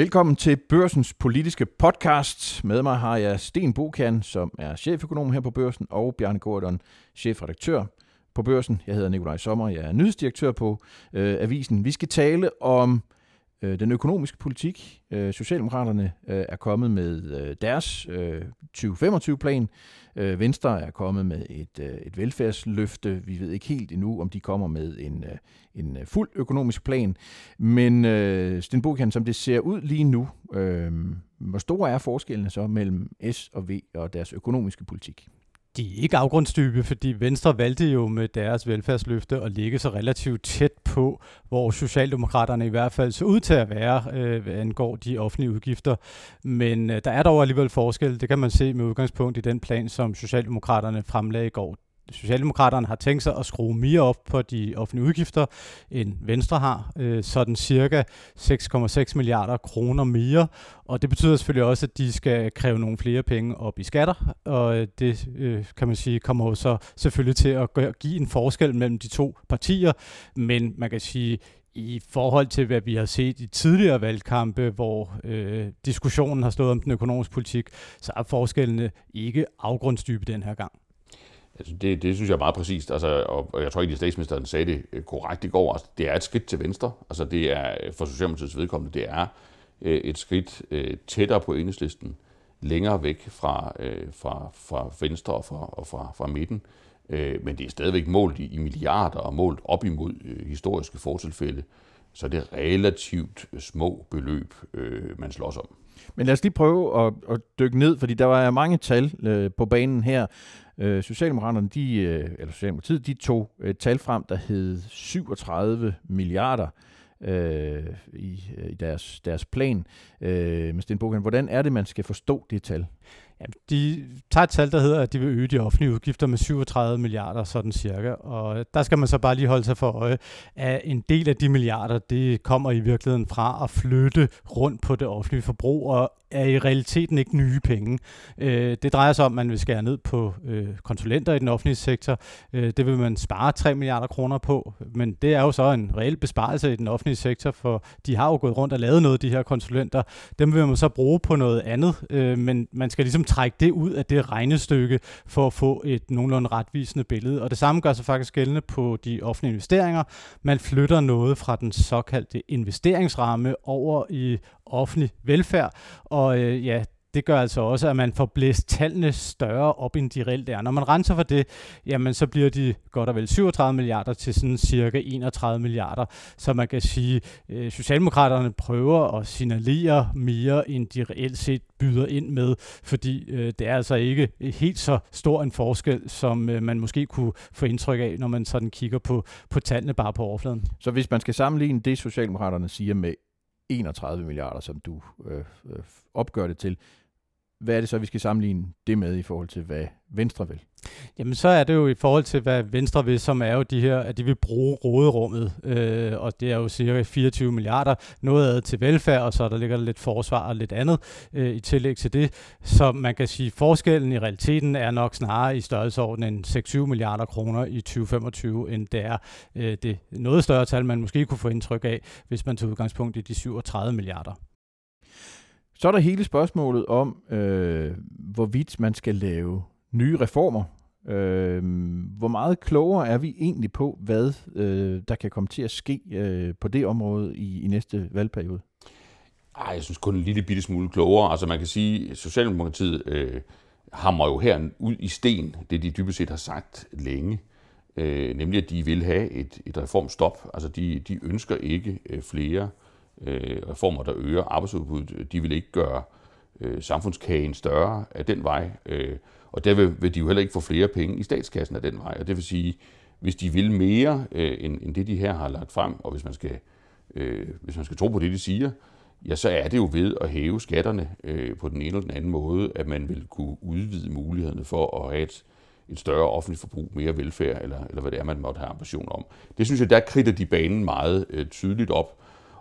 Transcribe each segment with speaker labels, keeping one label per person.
Speaker 1: Velkommen til Børsens politiske podcast. Med mig har jeg Sten Bokan, som er cheføkonom her på Børsen, og Bjarne Gordon, chefredaktør på Børsen. Jeg hedder Nikolaj Sommer, jeg er nyhedsdirektør på øh, Avisen. Vi skal tale om øh, den økonomiske politik. Øh, Socialdemokraterne øh, er kommet med øh, deres øh, 2025-plan. Øh, Venstre er kommet med et, øh, et velfærdsløfte. Vi ved ikke helt endnu, om de kommer med en, øh, en øh, fuld økonomisk plan. Men øh, Sten Bokan, som det ser ud lige nu, øh, hvor store er forskellene så mellem S og V og deres økonomiske politik?
Speaker 2: De er ikke afgrundsdybe, fordi Venstre valgte jo med deres velfærdsløfte at ligge så relativt tæt på, hvor Socialdemokraterne i hvert fald så ud til at være, øh, hvad angår de offentlige udgifter. Men øh, der er dog alligevel forskel. Det kan man se med udgangspunkt i den plan, som Socialdemokraterne fremlagde i går. Socialdemokraterne har tænkt sig at skrue mere op på de offentlige udgifter, end Venstre har. Øh, sådan cirka 6,6 milliarder kroner mere. Og det betyder selvfølgelig også, at de skal kræve nogle flere penge op i skatter. Og øh, det øh, kan man sige kommer jo så selvfølgelig til at give en forskel mellem de to partier. Men man kan sige, i forhold til, hvad vi har set i tidligere valgkampe, hvor øh, diskussionen har stået om den økonomiske politik, så er forskellene ikke afgrundsdybe den her gang.
Speaker 3: Altså det, det synes jeg er meget præcist, altså, og jeg tror ikke, at statsministeren sagde det øh, korrekt i går. Altså, det er et skridt til venstre. Altså, det er for Socialdemokratiets vedkommende, det er øh, et skridt øh, tættere på enhedslisten, længere væk fra, øh, fra, fra venstre og fra, og fra, fra midten. Men det er stadigvæk målt i, i milliarder og målt op imod historiske fortilfælde. Så det er relativt små beløb, man slås om.
Speaker 1: Men lad os lige prøve at, at dykke ned, fordi der var mange tal øh, på banen her. Øh, Socialdemokraterne, de, øh, eller Socialdemokratiet, de tog et tal frem, der hed 37 milliarder øh, i, øh, i deres, deres plan. Øh, men Sten Bogen, hvordan er det, man skal forstå det tal?
Speaker 2: Ja, de tager et tal, der hedder, at de vil øge de offentlige udgifter med 37 milliarder, sådan cirka. Og der skal man så bare lige holde sig for øje, at en del af de milliarder, det kommer i virkeligheden fra at flytte rundt på det offentlige forbrug, og er i realiteten ikke nye penge. Øh, det drejer sig om, at man vil skære ned på øh, konsulenter i den offentlige sektor. Øh, det vil man spare 3 milliarder kroner på, men det er jo så en reel besparelse i den offentlige sektor, for de har jo gået rundt og lavet noget af de her konsulenter. Dem vil man så bruge på noget andet, øh, men man skal ligesom trække det ud af det regnestykke for at få et nogenlunde retvisende billede. Og det samme gør sig faktisk gældende på de offentlige investeringer. Man flytter noget fra den såkaldte investeringsramme over i offentlig velfærd, og øh, ja, det gør altså også, at man får blæst tallene større op, end de reelt er. Når man renser for det, jamen så bliver de godt og vel 37 milliarder til sådan cirka 31 milliarder. Så man kan sige, at øh, Socialdemokraterne prøver at signalere mere, end de reelt set byder ind med, fordi øh, det er altså ikke helt så stor en forskel, som øh, man måske kunne få indtryk af, når man sådan kigger på, på tallene bare på overfladen.
Speaker 1: Så hvis man skal sammenligne det, Socialdemokraterne siger med 31 milliarder, som du øh, øh, opgør det til, hvad er det så, vi skal sammenligne det med i forhold til, hvad Venstre vil?
Speaker 2: Jamen så er det jo i forhold til, hvad Venstre vil, som er jo de her, at de vil bruge råderummet, øh, og det er jo cirka 24 milliarder, noget af til velfærd, og så der ligger der lidt forsvar og lidt andet øh, i tillæg til det. Så man kan sige, at forskellen i realiteten er nok snarere i størrelsesordenen 6-7 milliarder kroner i 2025, end det er øh, det noget større tal, man måske kunne få indtryk af, hvis man tog udgangspunkt i de 37 milliarder.
Speaker 1: Så er der hele spørgsmålet om, øh, hvorvidt man skal lave nye reformer. Øh, hvor meget klogere er vi egentlig på, hvad øh, der kan komme til at ske øh, på det område i, i næste valgperiode?
Speaker 3: Ej, jeg synes kun en lille bitte smule klogere. Altså man kan sige, at Socialdemokratiet øh, hammer jo her ud i sten, det de dybest set har sagt længe. Øh, nemlig at de vil have et, et reformstop. Altså de, de ønsker ikke øh, flere øh, Øh, reformer, der øger arbejdsudbuddet. De vil ikke gøre øh, samfundskagen større af den vej, øh, og der vil, vil de jo heller ikke få flere penge i statskassen af den vej. Og det vil sige, hvis de vil mere øh, end, end det, de her har lagt frem, og hvis man skal, øh, hvis man skal tro på det, de siger, ja, så er det jo ved at hæve skatterne øh, på den ene eller den anden måde, at man vil kunne udvide mulighederne for at have et, et større offentligt forbrug, mere velfærd, eller, eller hvad det er, man måtte have ambition om. Det synes jeg, der kridter de banen meget øh, tydeligt op,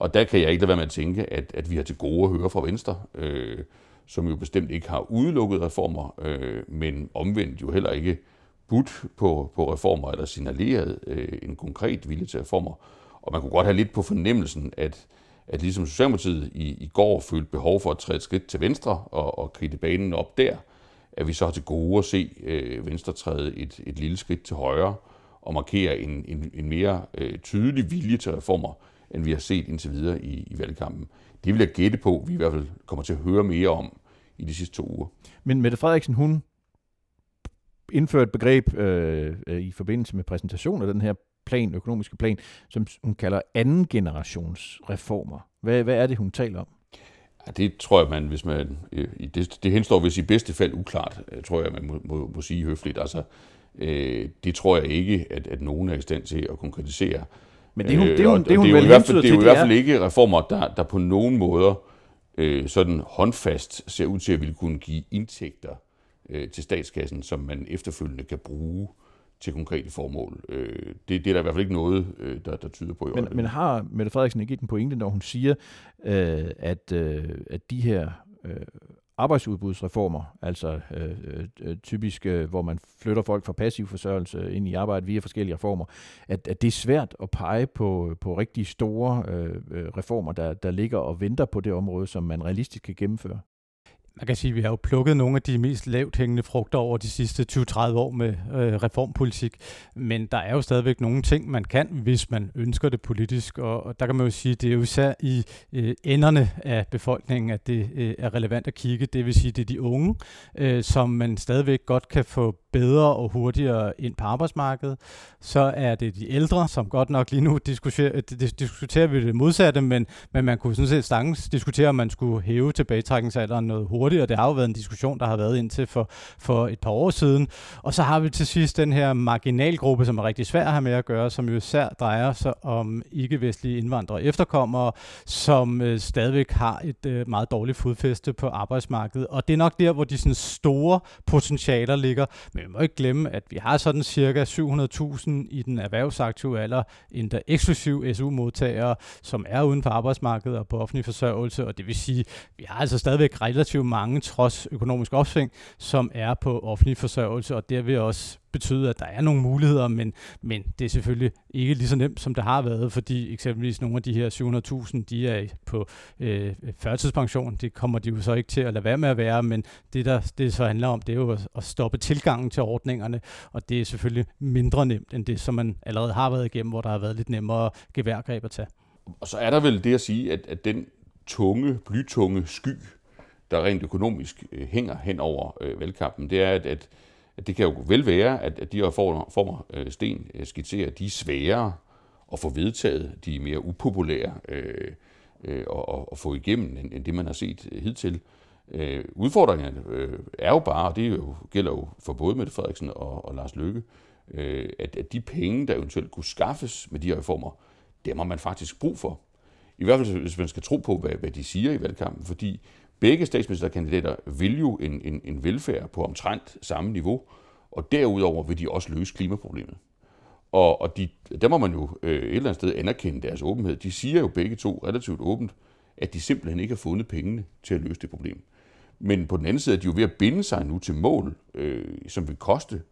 Speaker 3: og der kan jeg ikke lade være med at tænke, at, at vi har til gode at høre fra Venstre, øh, som jo bestemt ikke har udelukket reformer, øh, men omvendt jo heller ikke budt på, på reformer eller signaleret øh, en konkret vilje til reformer. Og man kunne godt have lidt på fornemmelsen, at, at ligesom Socialdemokratiet i, i går følte behov for at træde et skridt til venstre og, og kridte banen op der, at vi så har til gode at se øh, Venstre træde et, et lille skridt til højre og markere en, en, en mere øh, tydelig vilje til reformer, end vi har set indtil videre i, i valgkampen. Det vil jeg gætte på, vi i hvert fald kommer til at høre mere om i de sidste to uger.
Speaker 1: Men Mette Frederiksen, hun indførte et begreb øh, øh, i forbindelse med præsentationen af den her plan, økonomiske plan, som hun kalder anden generations reformer. Hvad, hvad er det, hun taler om?
Speaker 3: Ja, det tror jeg, man, hvis man, øh, det, det henstår hvis i bedste fald uklart, øh, tror jeg, man må, må, må sige høfligt. Altså, øh, det tror jeg ikke, at, at nogen er i stand til at konkretisere.
Speaker 1: Men det, hun, det, hun, det, hun det,
Speaker 3: er hvert fald, det er jo i hvert fald ikke reformer, der, der på nogen måder øh, sådan håndfast ser ud til at ville kunne give indtægter øh, til statskassen, som man efterfølgende kan bruge til konkrete formål. Øh, det, det er der i hvert fald ikke noget, øh, der, der tyder på i
Speaker 1: men, men har Mette Frederiksen ikke en pointe, når hun siger, øh, at, øh, at de her øh, arbejdsudbudsreformer, altså øh, øh, øh, typisk, øh, hvor man flytter folk fra passiv forsørgelse ind i arbejde via forskellige reformer, at, at det er svært at pege på, på rigtig store øh, øh reformer, der, der ligger og venter på det område, som man realistisk kan gennemføre?
Speaker 2: Man kan sige, at vi har jo plukket nogle af de mest lavt hængende frugter over de sidste 20-30 år med øh, reformpolitik, men der er jo stadigvæk nogle ting, man kan, hvis man ønsker det politisk, og, og der kan man jo sige, at det er jo især i øh, enderne af befolkningen, at det øh, er relevant at kigge, det vil sige, det er de unge, øh, som man stadigvæk godt kan få bedre og hurtigere ind på arbejdsmarkedet. Så er det de ældre, som godt nok lige nu diskuterer, øh, diskuterer vi det modsatte, men, men man kunne sådan set stangens diskutere, om man skulle hæve tilbagetrækningsalderen noget hurtigere. Det har jo været en diskussion, der har været indtil for, for et par år siden. Og så har vi til sidst den her marginalgruppe, som er rigtig svær at have med at gøre, som jo især drejer sig om ikke-vestlige indvandrere og efterkommere, som øh, stadigvæk har et øh, meget dårligt fodfæste på arbejdsmarkedet. Og det er nok der, hvor de sådan store potentialer ligger. Men vi må ikke glemme, at vi har sådan cirka 700.000 i den erhvervsaktive alder, endda eksklusiv SU-modtagere, som er uden for arbejdsmarkedet og på offentlig forsørgelse, og det vil sige, at vi har altså stadigvæk relativt mange, trods økonomisk opsving, som er på offentlig forsørgelse, og det vil også betyde, at der er nogle muligheder, men, men det er selvfølgelig ikke lige så nemt, som det har været, fordi eksempelvis nogle af de her 700.000, de er på øh, førtidspension. Det kommer de jo så ikke til at lade være med at være, men det, der det så handler om, det er jo at stoppe tilgangen til ordningerne, og det er selvfølgelig mindre nemt end det, som man allerede har været igennem, hvor der har været lidt nemmere geværgreb at tage.
Speaker 3: Og så er der vel det at sige, at, at den tunge, blytunge sky, der rent økonomisk øh, hænger hen over øh, valgkampen, det er, at, at at det kan jo vel være, at, at de reformer, øh, Sten øh, skitserer, de er sværere at få vedtaget, de er mere upopulære øh, øh, at, at få igennem, end, end det man har set øh, hidtil. Øh, udfordringen øh, er jo bare, og det jo, gælder jo for både Mette Frederiksen og, og Lars Løkke, øh, at, at de penge, der eventuelt kunne skaffes med de her reformer, dem har man faktisk brug for. I hvert fald, hvis man skal tro på, hvad, hvad de siger i valgkampen, fordi Begge statsministerkandidater vil jo en, en, en velfærd på omtrent samme niveau, og derudover vil de også løse klimaproblemet. Og, og de, der må man jo øh, et eller andet sted anerkende deres åbenhed. De siger jo begge to relativt åbent, at de simpelthen ikke har fundet pengene til at løse det problem. Men på den anden side er de jo ved at binde sig nu til mål, øh, som vil koste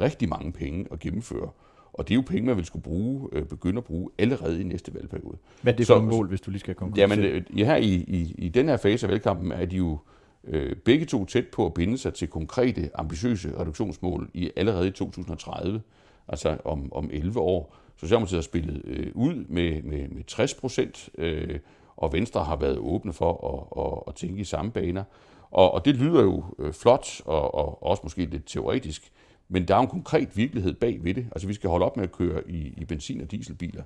Speaker 3: rigtig mange penge at gennemføre. Og det er jo penge, man vil skulle bruge, øh, begynde at bruge allerede i næste valgperiode.
Speaker 1: Hvad er det for et mål, hvis du lige skal konkretisere?
Speaker 3: Jamen, øh, her i, i, i den her fase af valgkampen er de jo øh, begge to tæt på at binde sig til konkrete, ambitiøse reduktionsmål i allerede i 2030, altså om, om 11 år. Socialdemokratiet har spillet øh, ud med, med, med 60 procent, øh, og Venstre har været åbne for at, at, at tænke i samme baner. Og, og det lyder jo øh, flot, og, og også måske lidt teoretisk, men der er en konkret virkelighed bag ved det. Altså vi skal holde op med at køre i, i benzin- og dieselbiler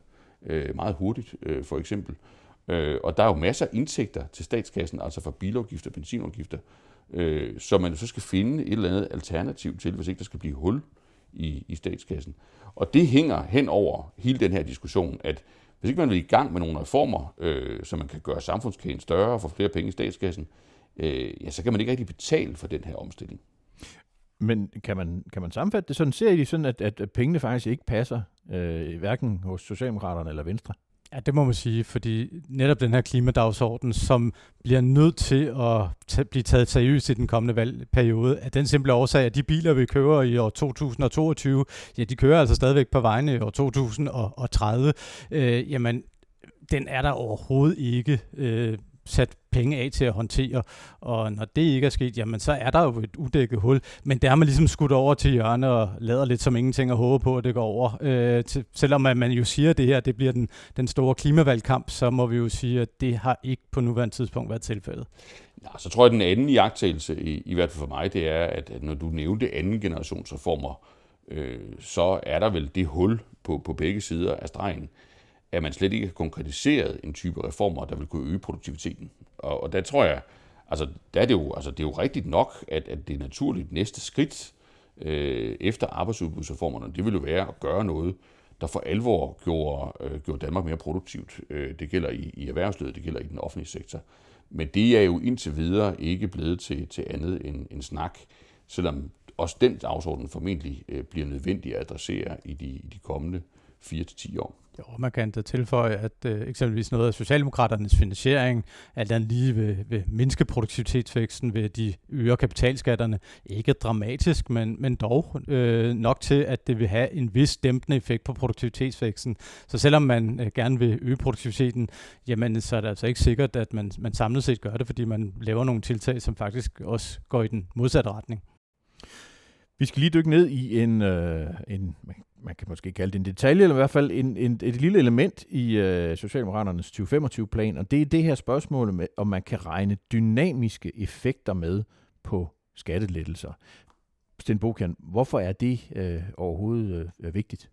Speaker 3: øh, meget hurtigt, øh, for eksempel. Øh, og der er jo masser af indtægter til statskassen, altså fra bilafgifter, benzinafgifter, øh, så man så skal finde et eller andet alternativ til, hvis ikke der skal blive hul i, i statskassen. Og det hænger hen over hele den her diskussion, at hvis ikke man vil i gang med nogle reformer, øh, så man kan gøre samfundskagen større og få flere penge i statskassen, øh, ja, så kan man ikke rigtig betale for den her omstilling.
Speaker 1: Men kan man, kan man sammenfatte det sådan? Ser I sådan, at, at pengene faktisk ikke passer, øh, hverken hos Socialdemokraterne eller Venstre?
Speaker 2: Ja, det må man sige, fordi netop den her klimadagsorden, som bliver nødt til at t- blive taget seriøst i den kommende valgperiode, af den simple årsag, at de biler, vi kører i år 2022, ja, de kører altså stadigvæk på vejene i år 2030. Øh, jamen, den er der overhovedet ikke øh, sat penge af til at håndtere. Og når det ikke er sket, jamen så er der jo et udækket hul. Men der har man ligesom skudt over til hjørne og lader lidt som ingenting og håber på, at det går over. Øh, til, selvom at man jo siger, at det her det bliver den, den store klimavalgkamp, så må vi jo sige, at det har ikke på nuværende tidspunkt været tilfældet.
Speaker 3: Ja, så tror jeg, at den anden iagtagelse, i, i hvert fald for mig, det er, at, at når du nævnte anden generations reformer, øh, så er der vel det hul på, på begge sider af stregen, at man slet ikke har konkretiseret en type reformer, der vil kunne øge produktiviteten. Og, og der tror jeg, altså, der er det, jo, altså, det er jo rigtigt nok, at, at det naturligt næste skridt øh, efter arbejdsudbudsreformerne, det vil jo være at gøre noget, der for alvor gjorde, øh, gjorde Danmark mere produktivt. Øh, det gælder i, i erhvervslivet, det gælder i den offentlige sektor. Men det er jo indtil videre ikke blevet til, til andet end en snak, selvom også den dagsorden formentlig øh, bliver nødvendig at adressere i de, i de kommende 4-10 år.
Speaker 2: Jo, man kan da tilføje, at øh, eksempelvis noget af Socialdemokraternes finansiering, alt andet lige ved, ved mindske produktivitetsvæksten, ved de øger kapitalskatterne, ikke dramatisk, men, men dog øh, nok til, at det vil have en vis dæmpende effekt på produktivitetsvæksten. Så selvom man øh, gerne vil øge produktiviteten, jamen så er det altså ikke sikkert, at man, man samlet set gør det, fordi man laver nogle tiltag, som faktisk også går i den modsatte retning.
Speaker 1: Vi skal lige dykke ned i en, øh, en man kan måske kalde det en detalje, eller i hvert fald en, en, et lille element i øh, Socialdemokraternes 2025-plan, og det er det her spørgsmål med, om man kan regne dynamiske effekter med på skattelettelser. Sten Bokian, hvorfor er det øh, overhovedet øh, vigtigt?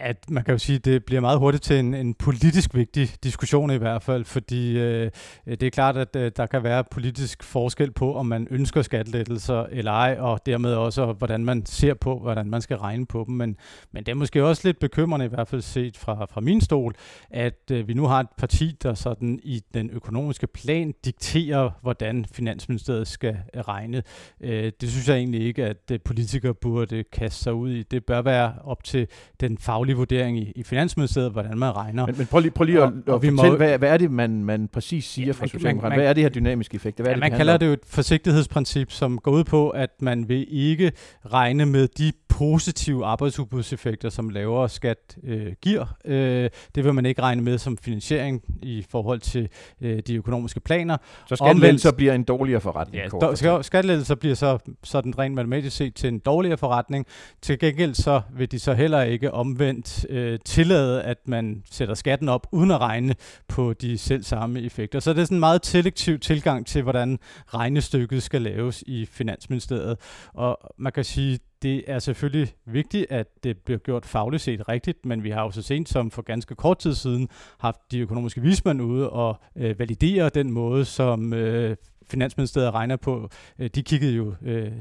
Speaker 2: At man kan jo sige, at det bliver meget hurtigt til en, en politisk vigtig diskussion i hvert fald, fordi øh, det er klart, at øh, der kan være politisk forskel på, om man ønsker skattelettelser eller ej, og dermed også, hvordan man ser på, hvordan man skal regne på dem. Men, men det er måske også lidt bekymrende, i hvert fald set fra, fra min stol, at øh, vi nu har et parti, der sådan i den økonomiske plan dikterer, hvordan Finansministeriet skal øh, regne. Øh, det synes jeg egentlig ikke, at øh, politikere burde kaste sig ud i. Det bør være op til den faglige faglig vurdering i, i Finansministeriet, hvordan man regner.
Speaker 1: Men, men prøv lige, prøv lige og, at, og fortælle, må, hvad, hvad er det, man, man præcis siger ja, fra Socialdemokraterne? Hvad er det her dynamiske effekt? Hvad
Speaker 2: ja,
Speaker 1: det,
Speaker 2: man kalder det jo et forsigtighedsprincip, som går ud på, at man vil ikke regne med de positive arbejdsudbudseffekter, som lavere skat øh, giver. Øh, det vil man ikke regne med som finansiering i forhold til øh, de økonomiske planer.
Speaker 1: Så skattelettelser bliver en dårligere forretning?
Speaker 2: Ja, skattelettelser bliver så sådan rent matematisk set til en dårligere forretning. Til gengæld så vil de så heller ikke omvendt øh, tillade, at man sætter skatten op uden at regne på de selv samme effekter. Så det er sådan en meget selektiv tilgang til, hvordan regnestykket skal laves i Finansministeriet. Og man kan sige, det er selvfølgelig vigtigt, at det bliver gjort fagligt set rigtigt, men vi har jo så sent som for ganske kort tid siden haft de økonomiske vismænd ude og øh, validere den måde, som øh, Finansministeriet regner på. Øh, de kiggede jo øh,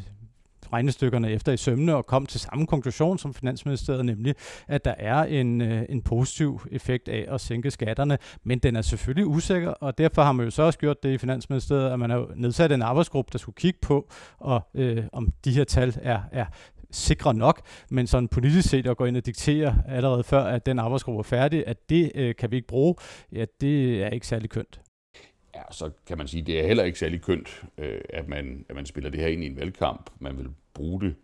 Speaker 2: regnestykkerne efter i sømne og kom til samme konklusion som Finansministeriet, nemlig at der er en, øh, en positiv effekt af at sænke skatterne, men den er selvfølgelig usikker, og derfor har man jo så også gjort det i Finansministeriet, at man har nedsat en arbejdsgruppe, der skulle kigge på, og, øh, om de her tal er, er sikre nok, men sådan politisk set at gå ind og diktere allerede før, at den arbejdsgruppe er færdig, at det øh, kan vi ikke bruge, ja, det er ikke særlig kønt.
Speaker 3: Ja, så kan man sige, at det er heller ikke særlig kønt, øh, at, man, at man spiller det her ind i en valgkamp. Man vil bruge det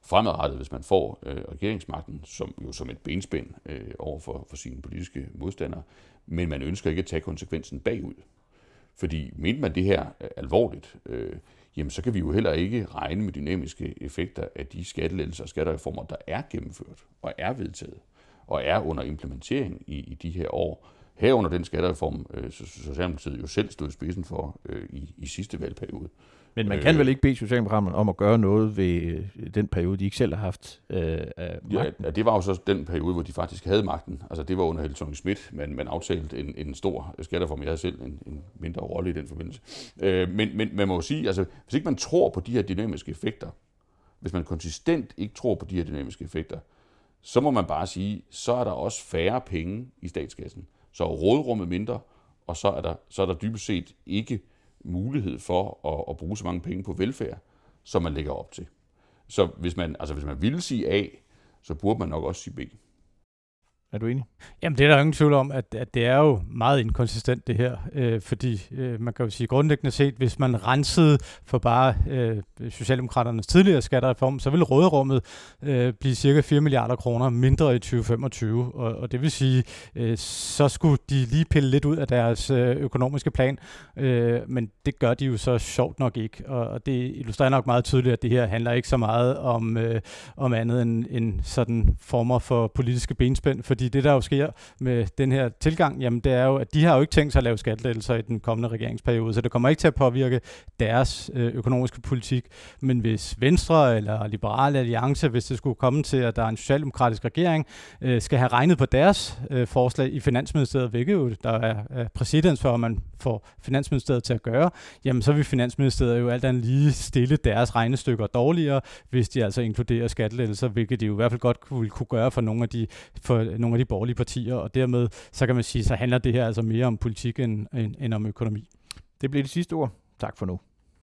Speaker 3: fremadrettet, hvis man får øh, regeringsmagten, som jo som et benspænd øh, over for, for sine politiske modstandere. Men man ønsker ikke at tage konsekvensen bagud. Fordi mente man det her øh, alvorligt, øh, jamen så kan vi jo heller ikke regne med dynamiske effekter af de skattelettelser og skattereformer, der er gennemført og er vedtaget og er under implementering i, i de her år. Herunder den skattereform, øh, Socialdemokratiet jo selv stod i spidsen for øh, i, i sidste valgperiode.
Speaker 1: Men man kan øh, vel ikke bede Socialdemokraterne om at gøre noget ved øh, den periode, de ikke selv har haft øh,
Speaker 3: af magten? Ja, det var jo så den periode, hvor de faktisk havde magten. Altså det var under Helle thorning Schmidt, men man aftalte en, en stor skattereform. Jeg havde selv en, en mindre rolle i den forbindelse. Øh, men, men man må jo sige, altså hvis ikke man tror på de her dynamiske effekter, hvis man konsistent ikke tror på de her dynamiske effekter, så må man bare sige, så er der også færre penge i statskassen. Så er rådrummet mindre, og så er der, så er der dybest set ikke mulighed for at, at bruge så mange penge på velfærd, som man lægger op til. Så hvis man, altså hvis man ville sige A, så burde man nok også sige B.
Speaker 1: Er du enig?
Speaker 2: Jamen det er der ingen tvivl om, at, at det er jo meget inkonsistent det her, øh, fordi øh, man kan jo sige grundlæggende set, hvis man rensede for bare øh, Socialdemokraternes tidligere skattereform, så ville råderummet øh, blive cirka 4 milliarder kroner mindre i 2025, og, og det vil sige, øh, så skulle de lige pille lidt ud af deres øh, økonomiske plan, øh, men det gør de jo så sjovt nok ikke, og, og det illustrerer nok meget tydeligt, at det her handler ikke så meget om, øh, om andet end, end sådan former for politiske benspænd, fordi det der jo sker med den her tilgang, jamen det er jo, at de har jo ikke tænkt sig at lave skattelettelser i den kommende regeringsperiode, så det kommer ikke til at påvirke deres øh, økonomiske politik. Men hvis Venstre eller Liberale Alliance, hvis det skulle komme til, at der er en socialdemokratisk regering, øh, skal have regnet på deres øh, forslag i Finansministeriet, hvilket jo der er, er præcedens for, at man får Finansministeriet til at gøre, jamen så vil Finansministeriet jo alt andet lige stille deres regnestykker dårligere, hvis de altså inkluderer skattelettelser, hvilket de jo i hvert fald godt kunne, kunne gøre for nogle af de, for nogle af de borgerlige partier, og dermed så kan man sige, så handler det her altså mere om politik end, end, end om økonomi.
Speaker 1: Det bliver det sidste ord. Tak for nu.